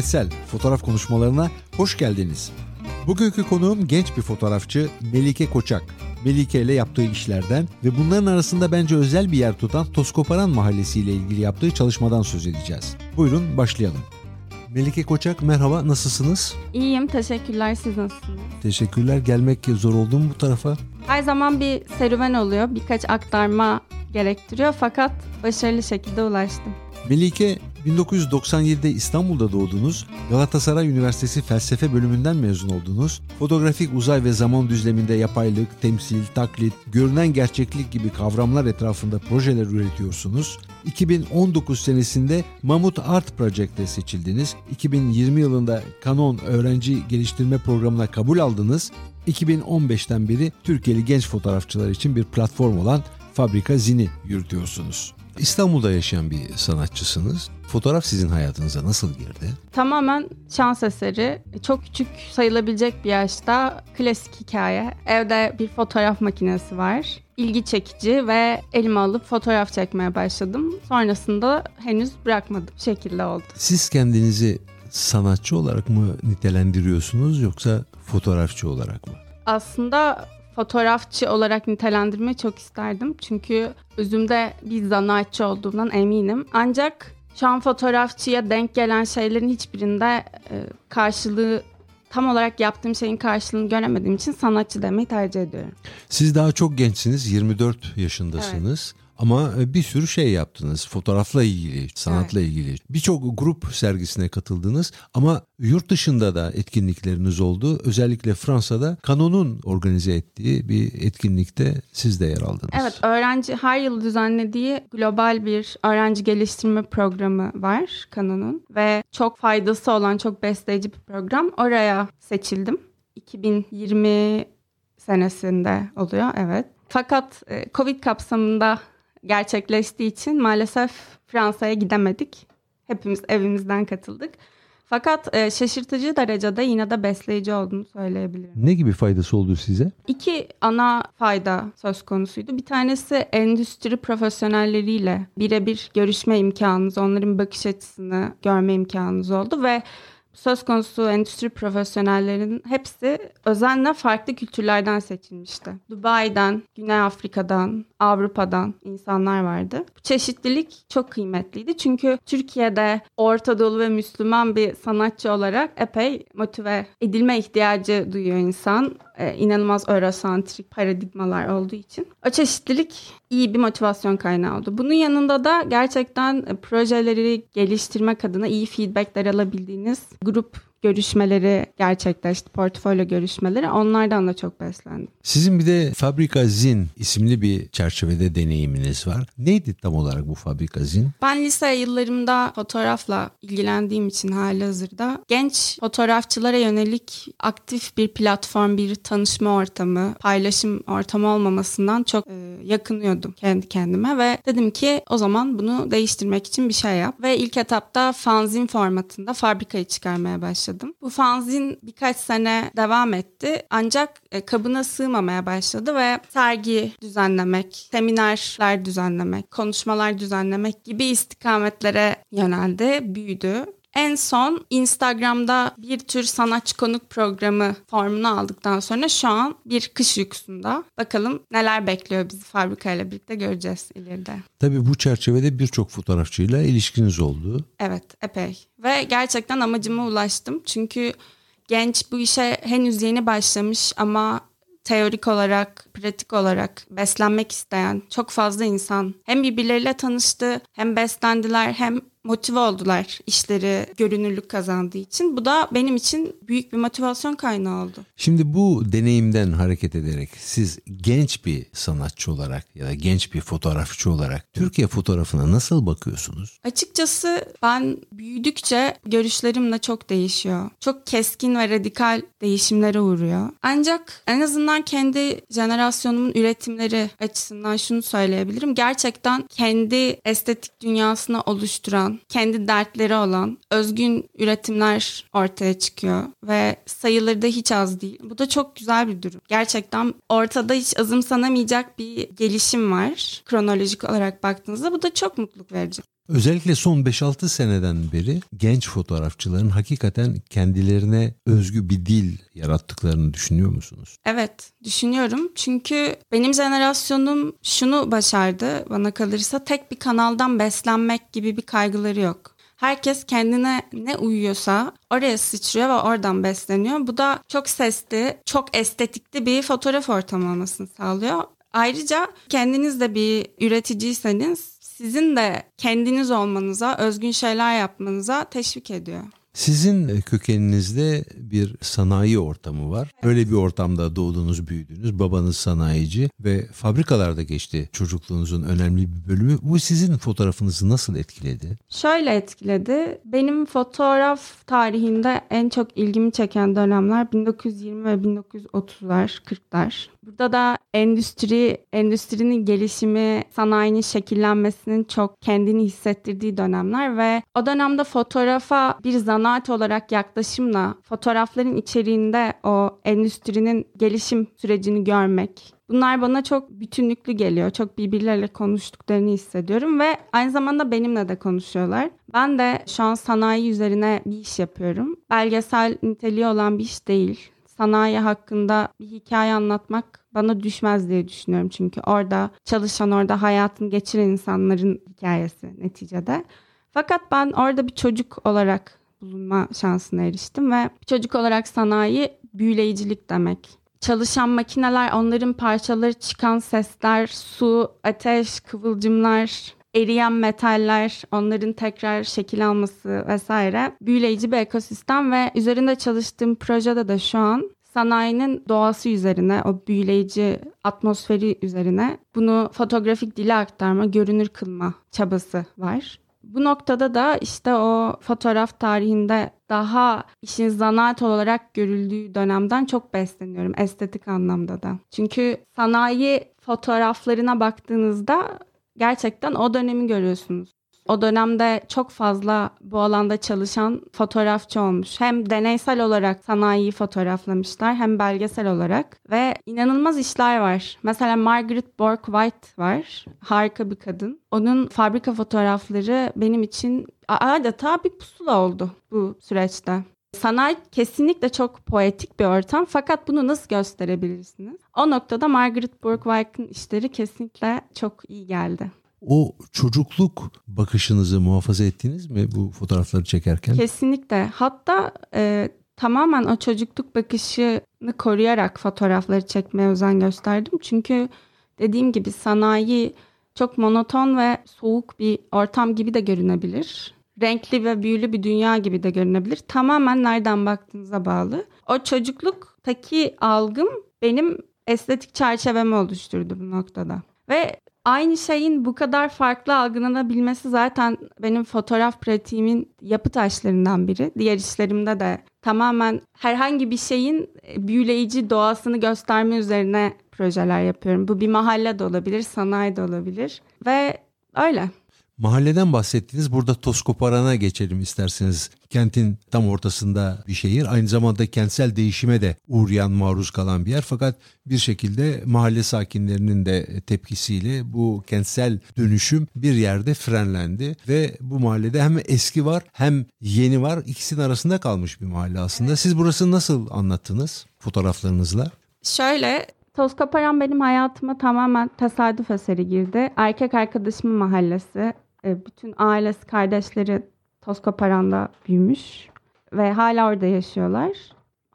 Hikmetsel fotoğraf konuşmalarına hoş geldiniz. Bugünkü konuğum genç bir fotoğrafçı Melike Koçak. Melike ile yaptığı işlerden ve bunların arasında bence özel bir yer tutan Toskoparan Mahallesi ile ilgili yaptığı çalışmadan söz edeceğiz. Buyurun başlayalım. Melike Koçak merhaba nasılsınız? İyiyim teşekkürler siz nasılsınız? Teşekkürler gelmek zor oldu mu bu tarafa? Her zaman bir serüven oluyor birkaç aktarma gerektiriyor fakat başarılı şekilde ulaştım. Melike 1997'de İstanbul'da doğdunuz, Galatasaray Üniversitesi Felsefe bölümünden mezun oldunuz, fotoğrafik uzay ve zaman düzleminde yapaylık, temsil, taklit, görünen gerçeklik gibi kavramlar etrafında projeler üretiyorsunuz. 2019 senesinde Mamut Art Project'te seçildiniz. 2020 yılında Canon Öğrenci Geliştirme Programı'na kabul aldınız. 2015'ten beri Türkiye'li genç fotoğrafçılar için bir platform olan Fabrika Zini yürütüyorsunuz. İstanbul'da yaşayan bir sanatçısınız. Fotoğraf sizin hayatınıza nasıl girdi? Tamamen şans eseri. Çok küçük sayılabilecek bir yaşta klasik hikaye. Evde bir fotoğraf makinesi var. İlgi çekici ve elime alıp fotoğraf çekmeye başladım. Sonrasında henüz bırakmadım. Bu şekilde oldu. Siz kendinizi sanatçı olarak mı nitelendiriyorsunuz yoksa fotoğrafçı olarak mı? Aslında fotoğrafçı olarak nitelendirmeyi çok isterdim. Çünkü özümde bir zanaatçı olduğumdan eminim. Ancak şu an fotoğrafçıya denk gelen şeylerin hiçbirinde e, karşılığı tam olarak yaptığım şeyin karşılığını göremediğim için sanatçı demeyi tercih ediyorum. Siz daha çok gençsiniz, 24 yaşındasınız. Evet. Ama e, bir sürü şey yaptınız. Fotoğrafla ilgili, sanatla evet. ilgili. Birçok grup sergisine katıldınız ama yurt dışında da etkinlikleriniz oldu. Özellikle Fransa'da Canon'un organize ettiği bir etkinlikte siz de yer aldınız. Evet, öğrenci her yıl düzenlediği global bir öğrenci geliştirme programı var Canon'un ve çok faydası olan, çok besleyici bir program. Oraya seçildim. 2020 senesinde oluyor, evet. Fakat e, Covid kapsamında gerçekleştiği için maalesef Fransa'ya gidemedik. Hepimiz evimizden katıldık. Fakat e, şaşırtıcı derecede yine de besleyici olduğunu söyleyebilirim. Ne gibi faydası oldu size? İki ana fayda söz konusuydu. Bir tanesi endüstri profesyonelleriyle birebir görüşme imkanınız, onların bakış açısını görme imkanınız oldu ve söz konusu endüstri profesyonellerinin hepsi özenle farklı kültürlerden seçilmişti. Dubai'den, Güney Afrika'dan, Avrupa'dan insanlar vardı. Bu çeşitlilik çok kıymetliydi. Çünkü Türkiye'de Orta Doğu ve Müslüman bir sanatçı olarak epey motive edilme ihtiyacı duyuyor insan. Ee, inanılmaz Eurosantrik paradigmalar olduğu için. O çeşitlilik iyi bir motivasyon kaynağı oldu. Bunun yanında da gerçekten projeleri geliştirmek adına iyi feedbackler alabildiğiniz grup görüşmeleri gerçekleşti, portfolyo görüşmeleri. Onlardan da çok beslendim. Sizin bir de Fabrika Zin isimli bir çerçevede deneyiminiz var. Neydi tam olarak bu Fabrika Zin? Ben lise yıllarımda fotoğrafla ilgilendiğim için hali hazırda genç fotoğrafçılara yönelik aktif bir platform, bir tanışma ortamı, paylaşım ortamı olmamasından çok e, yakınıyordum kendi kendime ve dedim ki o zaman bunu değiştirmek için bir şey yap. Ve ilk etapta fanzin formatında fabrikayı çıkarmaya başladım başladım. Bu fanzin birkaç sene devam etti ancak e, kabına sığmamaya başladı ve sergi düzenlemek, seminerler düzenlemek, konuşmalar düzenlemek gibi istikametlere yöneldi, büyüdü. En son Instagram'da bir tür sanatçı konuk programı formunu aldıktan sonra şu an bir kış uykusunda. Bakalım neler bekliyor bizi fabrikayla birlikte göreceğiz ileride. Tabii bu çerçevede birçok fotoğrafçıyla ilişkiniz oldu. Evet epey ve gerçekten amacıma ulaştım. Çünkü genç bu işe henüz yeni başlamış ama teorik olarak, pratik olarak beslenmek isteyen çok fazla insan hem birbirleriyle tanıştı, hem beslendiler, hem motive oldular işleri görünürlük kazandığı için. Bu da benim için büyük bir motivasyon kaynağı oldu. Şimdi bu deneyimden hareket ederek siz genç bir sanatçı olarak ya da genç bir fotoğrafçı olarak Türkiye fotoğrafına nasıl bakıyorsunuz? Açıkçası ben büyüdükçe görüşlerim de çok değişiyor. Çok keskin ve radikal değişimlere uğruyor. Ancak en azından kendi jenerasyonumun üretimleri açısından şunu söyleyebilirim. Gerçekten kendi estetik dünyasını oluşturan olan, kendi dertleri olan özgün üretimler ortaya çıkıyor ve sayıları da hiç az değil. Bu da çok güzel bir durum. Gerçekten ortada hiç azımsanamayacak bir gelişim var kronolojik olarak baktığınızda. Bu da çok mutluluk verici. Özellikle son 5-6 seneden beri genç fotoğrafçıların hakikaten kendilerine özgü bir dil yarattıklarını düşünüyor musunuz? Evet, düşünüyorum. Çünkü benim jenerasyonum şunu başardı bana kalırsa tek bir kanaldan beslenmek gibi bir kaygıları yok. Herkes kendine ne uyuyorsa oraya sıçrıyor ve oradan besleniyor. Bu da çok sesli, çok estetikli bir fotoğraf ortamı olmasını sağlıyor. Ayrıca kendiniz de bir üreticiyseniz sizin de kendiniz olmanıza, özgün şeyler yapmanıza teşvik ediyor. Sizin kökeninizde bir sanayi ortamı var. Öyle bir ortamda doğdunuz, büyüdünüz. Babanız sanayici ve fabrikalarda geçti çocukluğunuzun önemli bir bölümü. Bu sizin fotoğrafınızı nasıl etkiledi? Şöyle etkiledi. Benim fotoğraf tarihinde en çok ilgimi çeken dönemler 1920 ve 1930'lar, 40'lar. Burada da endüstri, endüstrinin gelişimi, sanayinin şekillenmesinin çok kendini hissettirdiği dönemler ve o dönemde fotoğrafa bir zanaat olarak yaklaşımla fotoğrafların içeriğinde o endüstrinin gelişim sürecini görmek, Bunlar bana çok bütünlüklü geliyor. Çok birbirleriyle konuştuklarını hissediyorum ve aynı zamanda benimle de konuşuyorlar. Ben de şu an sanayi üzerine bir iş yapıyorum. Belgesel niteliği olan bir iş değil sanayi hakkında bir hikaye anlatmak bana düşmez diye düşünüyorum. Çünkü orada çalışan, orada hayatını geçiren insanların hikayesi neticede. Fakat ben orada bir çocuk olarak bulunma şansına eriştim ve çocuk olarak sanayi büyüleyicilik demek. Çalışan makineler, onların parçaları çıkan sesler, su, ateş, kıvılcımlar, eriyen metaller, onların tekrar şekil alması vesaire büyüleyici bir ekosistem ve üzerinde çalıştığım projede de şu an sanayinin doğası üzerine, o büyüleyici atmosferi üzerine bunu fotoğrafik dile aktarma, görünür kılma çabası var. Bu noktada da işte o fotoğraf tarihinde daha işin zanaat olarak görüldüğü dönemden çok besleniyorum estetik anlamda da. Çünkü sanayi fotoğraflarına baktığınızda gerçekten o dönemi görüyorsunuz. O dönemde çok fazla bu alanda çalışan fotoğrafçı olmuş. Hem deneysel olarak sanayiyi fotoğraflamışlar hem belgesel olarak ve inanılmaz işler var. Mesela Margaret Borg White var. Harika bir kadın. Onun fabrika fotoğrafları benim için adeta bir pusula oldu bu süreçte. Sanayi kesinlikle çok poetik bir ortam fakat bunu nasıl gösterebilirsiniz? O noktada Margaret Bourke-White'ın işleri kesinlikle çok iyi geldi. O çocukluk bakışınızı muhafaza ettiniz mi bu fotoğrafları çekerken? Kesinlikle. Hatta e, tamamen o çocukluk bakışını koruyarak fotoğrafları çekmeye özen gösterdim. Çünkü dediğim gibi sanayi çok monoton ve soğuk bir ortam gibi de görünebilir renkli ve büyülü bir dünya gibi de görünebilir. Tamamen nereden baktığınıza bağlı. O çocukluktaki algım benim estetik çerçevemi oluşturdu bu noktada. Ve aynı şeyin bu kadar farklı algılanabilmesi zaten benim fotoğraf pratiğimin yapı taşlarından biri. Diğer işlerimde de tamamen herhangi bir şeyin büyüleyici doğasını gösterme üzerine projeler yapıyorum. Bu bir mahalle de olabilir, sanayi de olabilir ve öyle. Mahalleden bahsettiniz. Burada Toskoparan'a geçelim isterseniz. Kentin tam ortasında bir şehir. Aynı zamanda kentsel değişime de uğrayan, maruz kalan bir yer. Fakat bir şekilde mahalle sakinlerinin de tepkisiyle bu kentsel dönüşüm bir yerde frenlendi. Ve bu mahallede hem eski var hem yeni var. İkisinin arasında kalmış bir mahalle aslında. Siz burasını nasıl anlattınız fotoğraflarınızla? Şöyle Toskoparan benim hayatıma tamamen tesadüf eseri girdi. Erkek arkadaşımın mahallesi. E, bütün ailesi, kardeşleri Toskoparan'da büyümüş ve hala orada yaşıyorlar.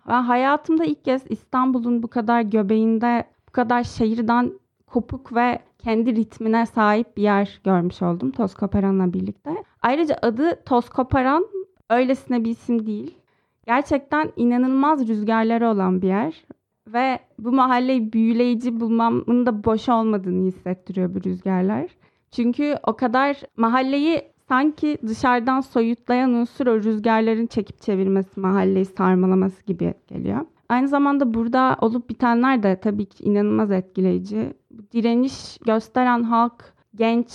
Ben hayatımda ilk kez İstanbul'un bu kadar göbeğinde, bu kadar şehirden kopuk ve kendi ritmine sahip bir yer görmüş oldum Toskoparan'la birlikte. Ayrıca adı Toskoparan öylesine bir isim değil. Gerçekten inanılmaz rüzgarları olan bir yer. Ve bu mahalleyi büyüleyici bulmamın da boş olmadığını hissettiriyor bu rüzgarlar. Çünkü o kadar mahalleyi sanki dışarıdan soyutlayan unsur o rüzgarların çekip çevirmesi, mahalleyi sarmalaması gibi geliyor. Aynı zamanda burada olup bitenler de tabii ki inanılmaz etkileyici. Direniş gösteren halk genç,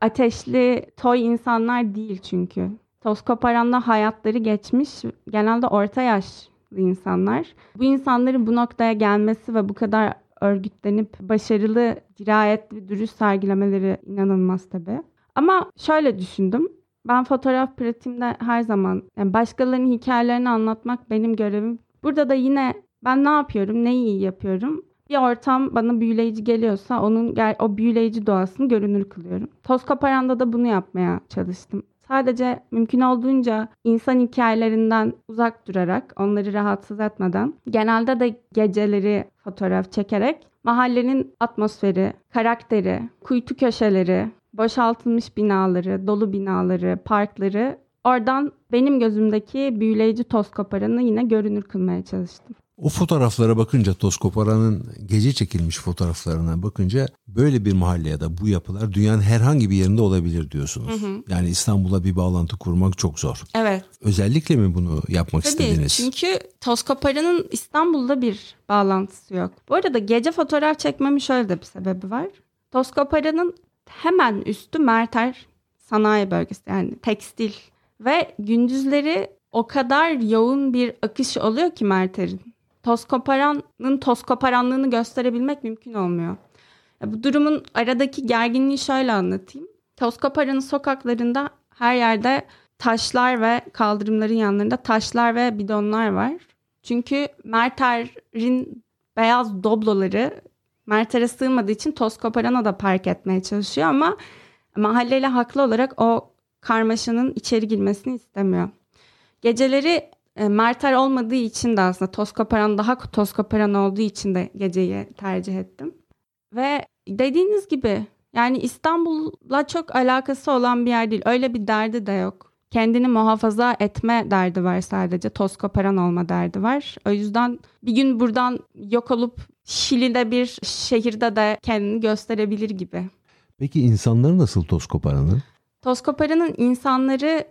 ateşli, toy insanlar değil çünkü. Toz koparanla hayatları geçmiş, genelde orta yaşlı insanlar. Bu insanların bu noktaya gelmesi ve bu kadar örgütlenip başarılı, dirayetli duruş sergilemeleri inanılmaz tabii. Ama şöyle düşündüm. Ben fotoğraf pratiğimde her zaman yani başkalarının hikayelerini anlatmak benim görevim. Burada da yine ben ne yapıyorum, neyi iyi yapıyorum? Bir ortam bana büyüleyici geliyorsa onun o büyüleyici doğasını görünür kılıyorum. Toz Kaparan'da da bunu yapmaya çalıştım. Sadece mümkün olduğunca insan hikayelerinden uzak durarak, onları rahatsız etmeden, genelde de geceleri fotoğraf çekerek mahallenin atmosferi, karakteri, kuytu köşeleri, boşaltılmış binaları, dolu binaları, parkları oradan benim gözümdeki büyüleyici toz koparanı yine görünür kılmaya çalıştım. O fotoğraflara bakınca toz koparanın gece çekilmiş fotoğraflarına bakınca böyle bir mahalle ya da bu yapılar dünyanın herhangi bir yerinde olabilir diyorsunuz. Hı hı. Yani İstanbul'a bir bağlantı kurmak çok zor. Evet. Özellikle mi bunu yapmak Tabii, istediniz? Çünkü toz koparanın İstanbul'da bir bağlantısı yok. Bu arada gece fotoğraf çekmemin şöyle de bir sebebi var. Toz koparanın hemen üstü Merter sanayi bölgesi yani tekstil ve gündüzleri o kadar yoğun bir akış oluyor ki Merter'in toz koparanın toz koparanlığını gösterebilmek mümkün olmuyor. Ya bu durumun aradaki gerginliği şöyle anlatayım. Toz koparanın sokaklarında her yerde taşlar ve kaldırımların yanlarında taşlar ve bidonlar var. Çünkü Merter'in beyaz dobloları Merter'e sığmadığı için toz koparana da park etmeye çalışıyor ama mahalleyle haklı olarak o karmaşanın içeri girmesini istemiyor. Geceleri e, Mertel olmadığı için de aslında toz koparan daha toz koparan olduğu için de geceyi tercih ettim. Ve dediğiniz gibi yani İstanbul'la çok alakası olan bir yer değil. Öyle bir derdi de yok. Kendini muhafaza etme derdi var sadece. Toz koparan olma derdi var. O yüzden bir gün buradan yok olup Şili'de bir şehirde de kendini gösterebilir gibi. Peki insanları nasıl toz koparanın? Toz koparanın insanları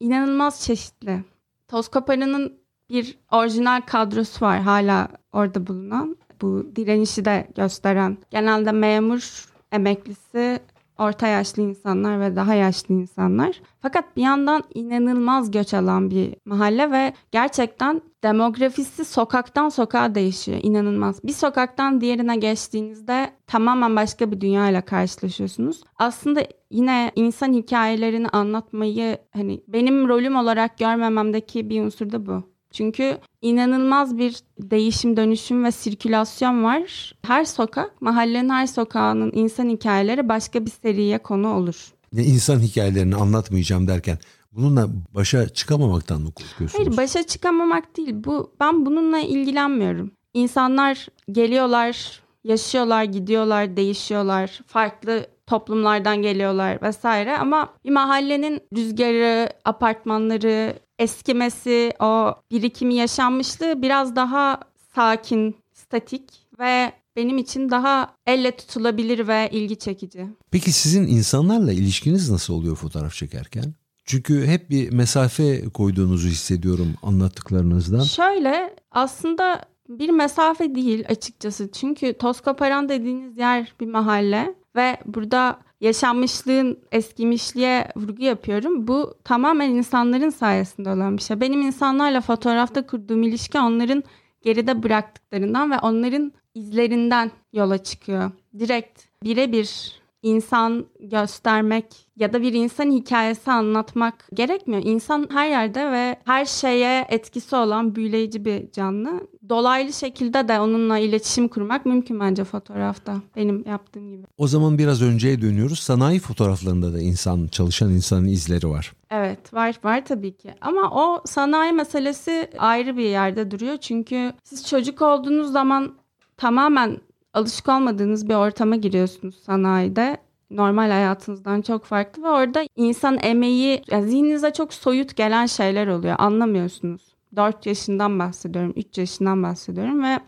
inanılmaz çeşitli. Toz Koparan'ın bir orijinal kadrosu var hala orada bulunan. Bu direnişi de gösteren. Genelde memur, emeklisi, orta yaşlı insanlar ve daha yaşlı insanlar. Fakat bir yandan inanılmaz göç alan bir mahalle ve gerçekten demografisi sokaktan sokağa değişiyor. İnanılmaz. Bir sokaktan diğerine geçtiğinizde tamamen başka bir dünyayla karşılaşıyorsunuz. Aslında yine insan hikayelerini anlatmayı hani benim rolüm olarak görmememdeki bir unsur da bu. Çünkü inanılmaz bir değişim, dönüşüm ve sirkülasyon var. Her sokak, mahallenin her sokağının insan hikayeleri başka bir seriye konu olur. Ne insan hikayelerini anlatmayacağım derken bununla başa çıkamamaktan mı korkuyorsunuz? Hayır, başa çıkamamak değil. Bu ben bununla ilgilenmiyorum. İnsanlar geliyorlar, yaşıyorlar, gidiyorlar, değişiyorlar. Farklı toplumlardan geliyorlar vesaire ama bir mahallenin rüzgarı, apartmanları, eskimesi, o birikimi yaşanmışlığı biraz daha sakin, statik ve benim için daha elle tutulabilir ve ilgi çekici. Peki sizin insanlarla ilişkiniz nasıl oluyor fotoğraf çekerken? Çünkü hep bir mesafe koyduğunuzu hissediyorum anlattıklarınızdan. Şöyle aslında bir mesafe değil açıkçası. Çünkü Toskaparan dediğiniz yer bir mahalle ve burada yaşanmışlığın eskimişliğe vurgu yapıyorum. Bu tamamen insanların sayesinde olan bir şey. Benim insanlarla fotoğrafta kurduğum ilişki onların geride bıraktıklarından ve onların izlerinden yola çıkıyor. Direkt birebir insan göstermek ya da bir insan hikayesi anlatmak gerekmiyor. İnsan her yerde ve her şeye etkisi olan büyüleyici bir canlı. Dolaylı şekilde de onunla iletişim kurmak mümkün bence fotoğrafta benim yaptığım gibi. O zaman biraz önceye dönüyoruz. Sanayi fotoğraflarında da insan, çalışan insanın izleri var. Evet var var tabii ki ama o sanayi meselesi ayrı bir yerde duruyor. Çünkü siz çocuk olduğunuz zaman tamamen alışık olmadığınız bir ortama giriyorsunuz sanayide. Normal hayatınızdan çok farklı ve orada insan emeği, yani zihninize çok soyut gelen şeyler oluyor. Anlamıyorsunuz. 4 yaşından bahsediyorum, 3 yaşından bahsediyorum ve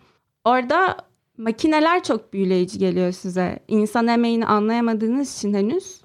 orada makineler çok büyüleyici geliyor size. İnsan emeğini anlayamadığınız için henüz.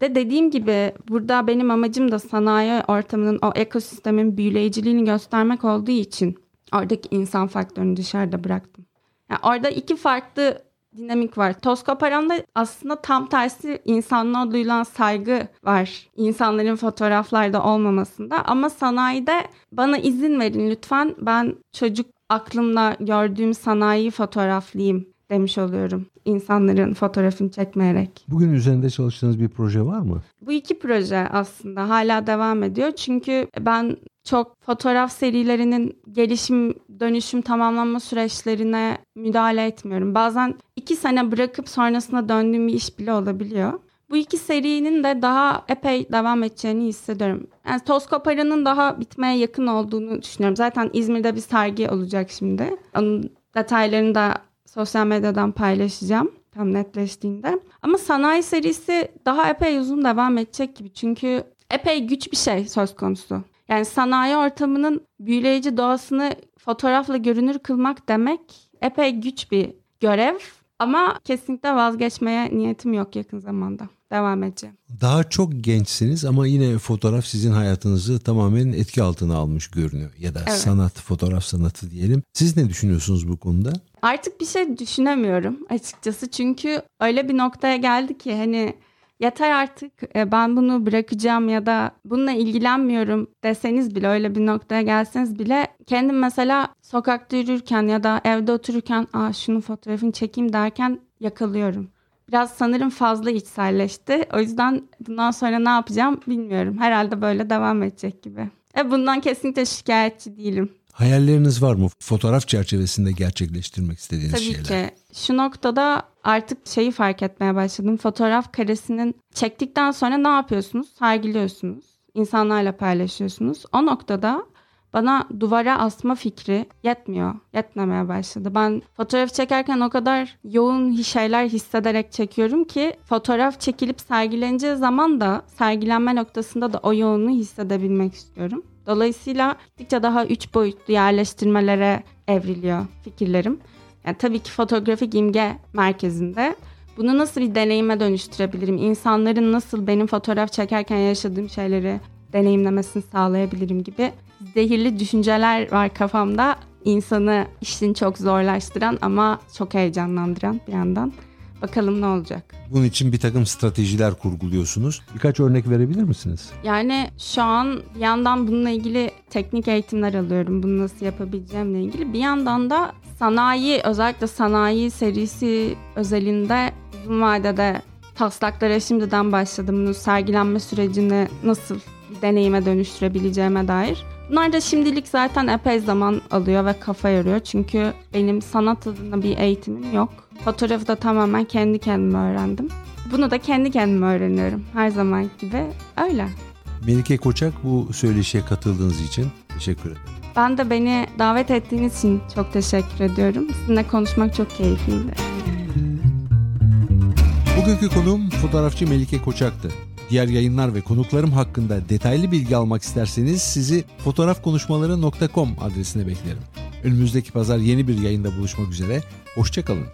De dediğim gibi burada benim amacım da sanayi ortamının o ekosistemin büyüleyiciliğini göstermek olduğu için oradaki insan faktörünü dışarıda bıraktım. Yani orada iki farklı dinamik var. Toz Koparan'da aslında tam tersi insanlığa duyulan saygı var. İnsanların fotoğraflarda olmamasında ama sanayide bana izin verin lütfen ben çocuk aklımla gördüğüm sanayi fotoğraflayayım demiş oluyorum. İnsanların fotoğrafını çekmeyerek. Bugün üzerinde çalıştığınız bir proje var mı? Bu iki proje aslında hala devam ediyor. Çünkü ben çok fotoğraf serilerinin gelişim, dönüşüm, tamamlanma süreçlerine müdahale etmiyorum. Bazen iki sene bırakıp sonrasında döndüğüm bir iş bile olabiliyor. Bu iki serinin de daha epey devam edeceğini hissediyorum. Yani Toz Koparı'nın daha bitmeye yakın olduğunu düşünüyorum. Zaten İzmir'de bir sergi olacak şimdi. Onun detaylarını da sosyal medyadan paylaşacağım tam netleştiğinde. Ama sanayi serisi daha epey uzun devam edecek gibi. Çünkü epey güç bir şey söz konusu. Yani sanayi ortamının büyüleyici doğasını fotoğrafla görünür kılmak demek epey güç bir görev. Ama kesinlikle vazgeçmeye niyetim yok yakın zamanda. Devam edeceğim. Daha çok gençsiniz ama yine fotoğraf sizin hayatınızı tamamen etki altına almış görünüyor. Ya da evet. sanat, fotoğraf sanatı diyelim. Siz ne düşünüyorsunuz bu konuda? Artık bir şey düşünemiyorum açıkçası. Çünkü öyle bir noktaya geldi ki hani yeter artık e, ben bunu bırakacağım ya da bununla ilgilenmiyorum deseniz bile öyle bir noktaya gelseniz bile kendim mesela sokakta yürürken ya da evde otururken aa şunun fotoğrafını çekeyim derken yakalıyorum. Biraz sanırım fazla içselleşti. O yüzden bundan sonra ne yapacağım bilmiyorum. Herhalde böyle devam edecek gibi. E bundan kesinlikle şikayetçi değilim. Hayalleriniz var mı? Fotoğraf çerçevesinde gerçekleştirmek istediğiniz Tabii şeyler. Tabii ki. Şu noktada artık şeyi fark etmeye başladım. Fotoğraf karesinin çektikten sonra ne yapıyorsunuz? Sergiliyorsunuz. İnsanlarla paylaşıyorsunuz. O noktada bana duvara asma fikri yetmiyor. Yetmemeye başladı. Ben fotoğraf çekerken o kadar yoğun şeyler hissederek çekiyorum ki fotoğraf çekilip sergileneceği zaman da sergilenme noktasında da o yoğunluğu hissedebilmek istiyorum. Dolayısıyla gittikçe daha üç boyutlu yerleştirmelere evriliyor fikirlerim. Yani tabii ki fotoğrafik imge merkezinde. Bunu nasıl bir deneyime dönüştürebilirim? İnsanların nasıl benim fotoğraf çekerken yaşadığım şeyleri deneyimlemesini sağlayabilirim gibi zehirli düşünceler var kafamda. İnsanı işini çok zorlaştıran ama çok heyecanlandıran bir yandan. Bakalım ne olacak. Bunun için bir takım stratejiler kurguluyorsunuz. Birkaç örnek verebilir misiniz? Yani şu an bir yandan bununla ilgili teknik eğitimler alıyorum. Bunu nasıl yapabileceğimle ilgili. Bir yandan da sanayi özellikle sanayi serisi özelinde uzun vadede taslaklara şimdiden başladım. Bunu sergilenme sürecini nasıl bir deneyime dönüştürebileceğime dair. Bunlar da şimdilik zaten epey zaman alıyor ve kafa yoruyor. Çünkü benim sanat adına bir eğitimim yok. Fotoğrafı da tamamen kendi kendime öğrendim. Bunu da kendi kendime öğreniyorum her zaman gibi. Öyle. Melike Koçak bu söyleşiye katıldığınız için teşekkür ederim. Ben de beni davet ettiğiniz için çok teşekkür ediyorum. Sizinle konuşmak çok keyifliydi. Bugünkü konuğum fotoğrafçı Melike Koçak'tı. Diğer yayınlar ve konuklarım hakkında detaylı bilgi almak isterseniz sizi fotoğrafkonuşmaları.com adresine beklerim. Önümüzdeki pazar yeni bir yayında buluşmak üzere. Hoşçakalın.